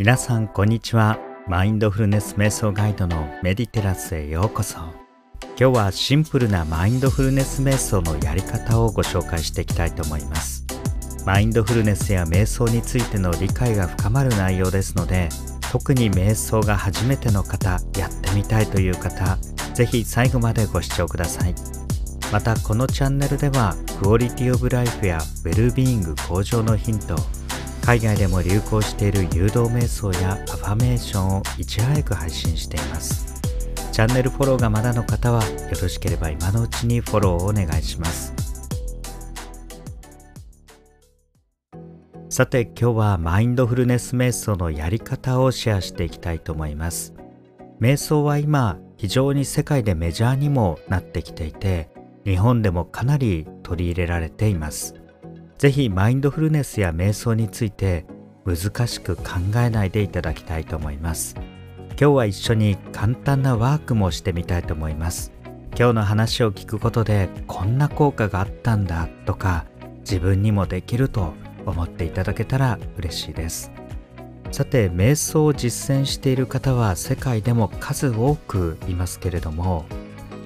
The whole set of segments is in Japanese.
皆さんこんにちは。マインドフルネス瞑想ガイドのメディテラスへようこそ。今日はシンプルなマインドフルネス瞑想のやり方をご紹介していきたいと思います。マインドフルネスや瞑想についての理解が深まる内容ですので特に瞑想が初めての方やってみたいという方是非最後までご視聴ください。またこのチャンネルではクオリティオブライフやウェルビーイング向上のヒント海外でも流行している誘導瞑想やアファメーションをいち早く配信しています。チャンネルフォローがまだの方はよろしければ今のうちにフォローをお願いします。さて今日はマインドフルネス瞑想のやり方をシェアしていきたいと思います。瞑想は今非常に世界でメジャーにもなってきていて日本でもかなり取り入れられています。ぜひマインドフルネスや瞑想について難しく考えないでいただきたいと思います。今日は一緒に簡単なワークもしてみたいと思います。今日の話を聞くことでこんな効果があったんだとか自分にもできると思っていただけたら嬉しいです。さて瞑想を実践している方は世界でも数多くいますけれども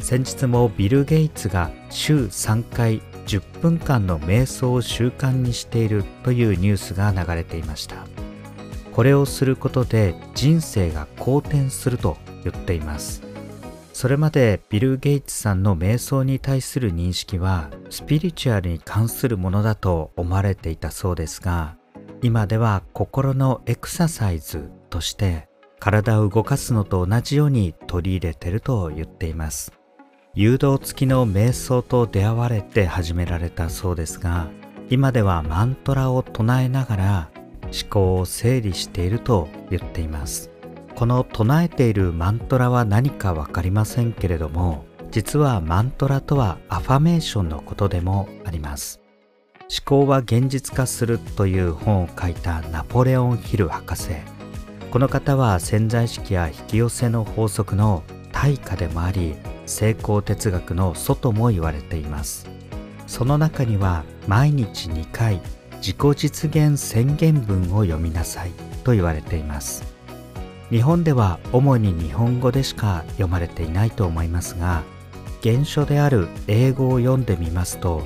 先日もビル・ゲイツが週3回10分間の瞑想を習慣にしているというニュースが流れていました。これをすることで人生が好転すると言っています。それまでビル・ゲイツさんの瞑想に対する認識はスピリチュアルに関するものだと思われていたそうですが今では心のエクササイズとして体を動かすのと同じように取り入れてると言っています。誘導付きの瞑想と出会われて始められたそうですが今ではマントラを唱えながら思考を整理していると言っています。この唱えているマントラは何か分かりませんけれども実はマントラとはアファメーションのことでもあります。思考は現実化するという本を書いたナポレオン・ヒル博士。この方は潜在意識や引き寄せの法則の対価でもあり成功哲学の祖とも言われています。その中には毎日2回自己実現宣言文を読みなさいと言われています。日本では主に日本語でしか読まれていないと思いますが原書である英語を読んでみますと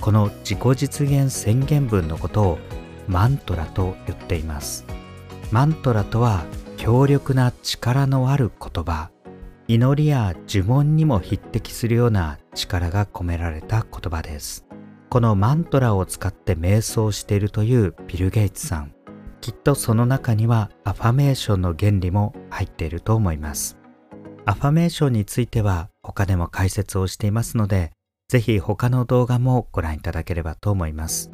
この自己実現宣言文のことをマントラと言っています。マントラとは強力な力のある言葉。祈りや呪文にも匹敵するような力が込められた言葉です。このマントラを使って瞑想しているというビル・ゲイツさん。きっとその中にはアファメーションの原理も入っていると思います。アファメーションについては他でも解説をしていますのでぜひ他の動画もご覧いただければと思います。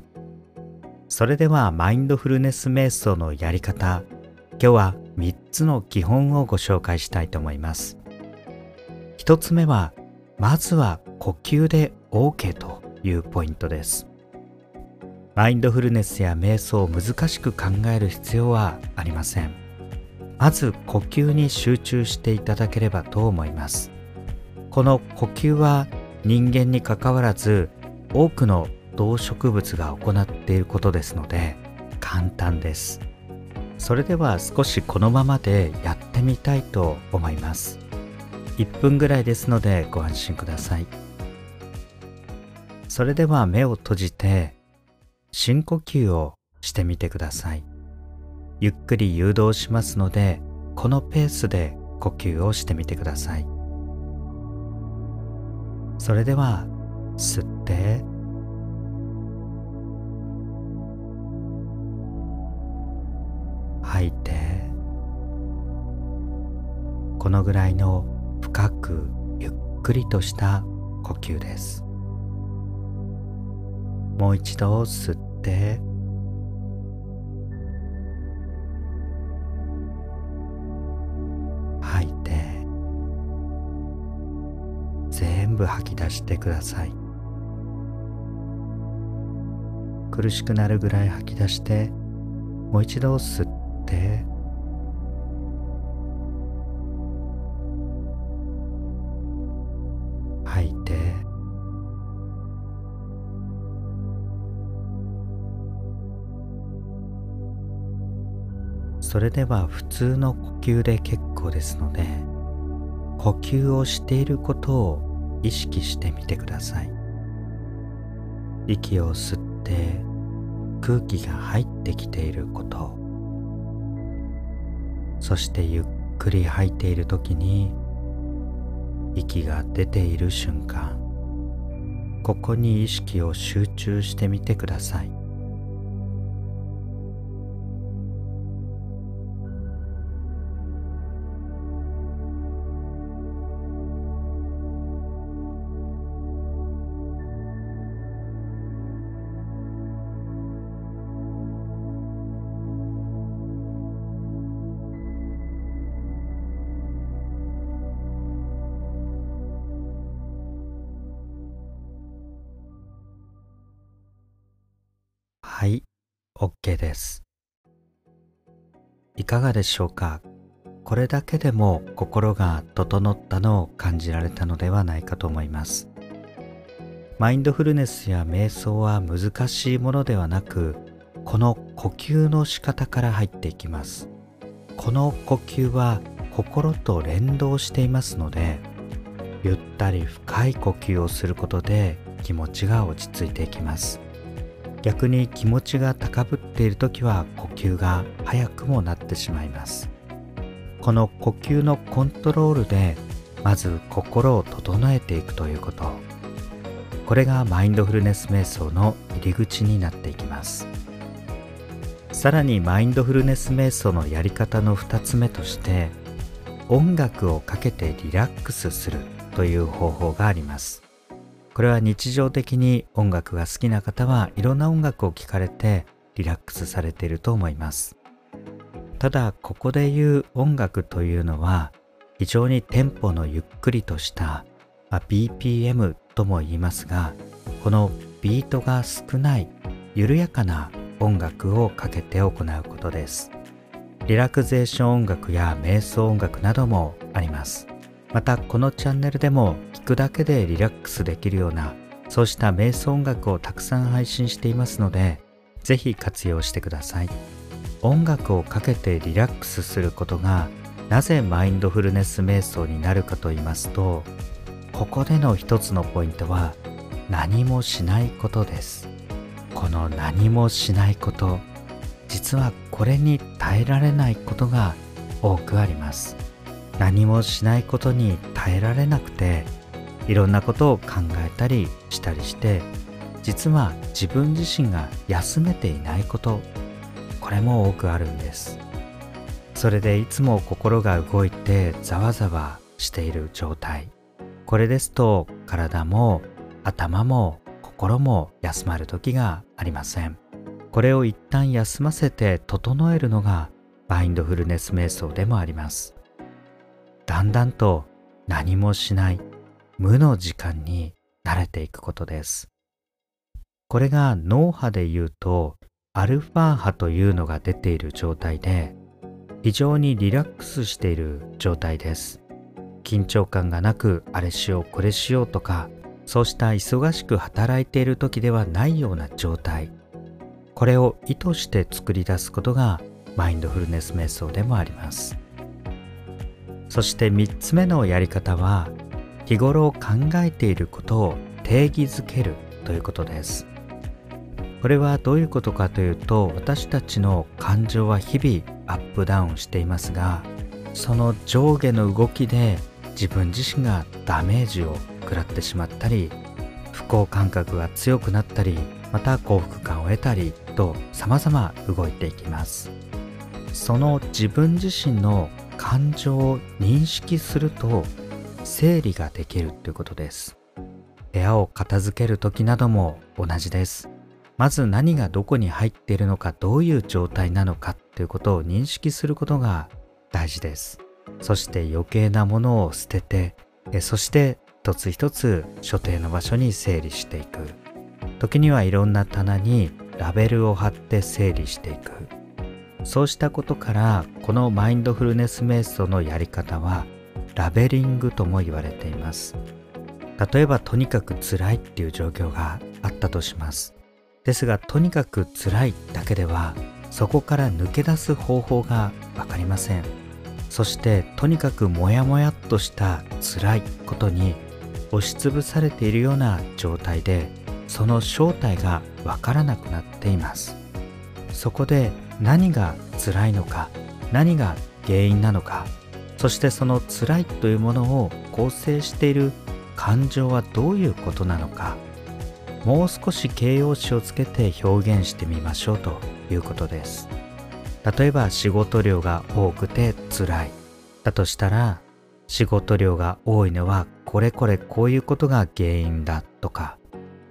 それではマインドフルネス瞑想のやり方。今日は3つの基本をご紹介したいと思います。1つ目はまずは呼吸で OK というポイントです。マインドフルネスや瞑想を難しく考える必要はありません。まず呼吸に集中していただければと思います。この呼吸は人間にかかわらず多くの動植物が行っていることですので簡単です。それでは少しこのままでやってみたいと思います。1分ぐらいですのでご安心ください。それでは目を閉じて深呼吸をしてみてください。ゆっくり誘導しますのでこのペースで呼吸をしてみてください。それでは吸って。吐いて。このぐらいのくゆっくりとした呼吸です。もう一度吸って。吐いて。全部吐き出してください。苦しくなるぐらい吐き出して。もう一度吸って。それでは普通の呼吸で結構ですので呼吸をしていることを意識してみてください。息を吸って空気が入ってきていること。そしてゆっくり吐いている時に息が出ている瞬間。ここに意識を集中してみてください、OK です。いかがでしょうか？これだけでも心が整ったのを感じられたのではないかと思います。マインドフルネスや瞑想は難しいものではなく、この呼吸の仕方から入っていきます。この呼吸は心と連動していますので、ゆったり深い呼吸をすることで気持ちが落ち着いていきます。逆に気持ちが高ぶっている時は呼吸が速くもなってしまいます。この呼吸のコントロールでまず心を整えていくということ。これがマインドフルネス瞑想の入り口になっていきます。さらにマインドフルネス瞑想のやり方の2つ目として音楽をかけてリラックスするという方法があります。これは日常的に音楽が好きな方はいろんな音楽を聴かれてリラックスされていると思います。ただここで言う音楽というのは非常にテンポのゆっくりとしたま BPM とも言いますがこのビートが少ない緩やかな音楽をかけて行うことです。リラクゼーション音楽や瞑想音楽などもあります。またこのチャンネルでも聴くだけでリラックスできるようなそうした瞑想音楽をたくさん配信していますのでぜひ活用してください。音楽をかけてリラックスすることがなぜマインドフルネス瞑想になるかと言いますとここでの一つのポイントは何もしないことです。この何もしないこと実はこれに耐えられないことが多くあります。何もしないことに耐えられなくていろんなことを考えたりしたりして実は自分自身が休めていないことこれも多くあるんです。それでいつも心が動いてざわざわしている状態。これですと体も頭も心も休まる時がありません。これを一旦休ませて整えるのがマインドフルネス瞑想でもあります。だんだんと何もしない無の時間に慣れていくことです。これが脳波で言うとアルファ波というのが出ている状態で非常にリラックスしている状態です。緊張感がなくあれしようこれしようとかそうした忙しく働いている時ではないような状態これを意図して作り出すことがマインドフルネス瞑想でもありますそして3つ目のやり方は日頃考えていることを定義づけるということです。これはどういうことかというと私たちの感情は日々アップダウンしていますがその上下の動きで自分自身がダメージを食らってしまったり不幸感覚が強くなったりまた幸福感を得たりと様々動いていきます。その自分自身の感情を認識すると整理ができるということです。部屋を片付ける時なども同じです。まず何がどこに入っているのかどういう状態なのかということを認識することが大事です。そして余計なものを捨ててそして一つ一つ所定の場所に整理していく。時にはいろんな棚にラベルを貼って整理していく。そうしたことからこのマインドフルネス瞑想のやり方はラベリングとも言われています。例えばとにかく辛いっていう状況があったとします。ですがとにかく辛いだけではそこから抜け出す方法が分かりません。そしてとにかくモヤモヤっとした辛いことに押しつぶされているような状態でその正体が分からなくなっています。そこで何が辛いのか何が原因なのかそしてその辛いというものを構成している感情はどういうことなのかもう少し形容詞をつけて表現してみましょうということです。例えば仕事量が多くて辛い。だとしたら仕事量が多いのはこれこれこういうことが原因だとか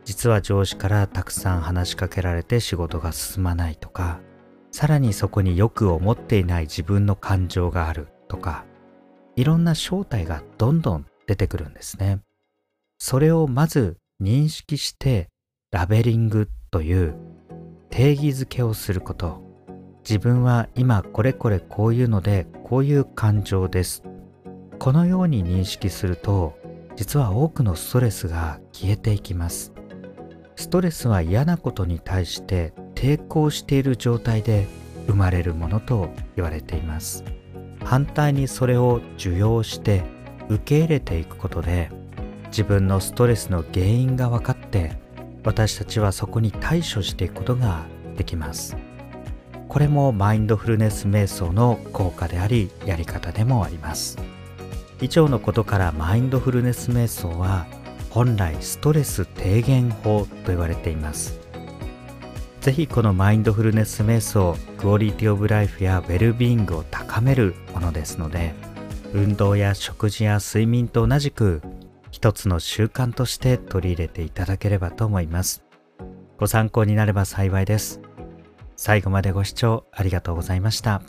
実は上司からたくさん話しかけられて仕事が進まないとかさらにそこによく思っていない自分の感情があるとかいろんな正体がどんどん出てくるんですね。それをまず認識してラベリングという定義づけをすること。自分は今これこれこういうのでこういう感情です。このように認識すると実は多くのストレスが消えていきます。ストレスは嫌なことに対して抵抗している状態で生まれるものと言われています。反対にそれを受容して受け入れていくことで自分のストレスの原因が分かって私たちはそこに対処していくことができます。これもマインドフルネス瞑想の効果でありやり方でもあります。以上のことからマインドフルネス瞑想は本来ストレス低減法と言われています。ぜひこのマインドフルネス瞑想クオリティオブライフやウェルビーイングを高めるものですので運動や食事や睡眠と同じく一つの習慣として取り入れていただければと思いますご参考になれば幸いです最後までご視聴ありがとうございました。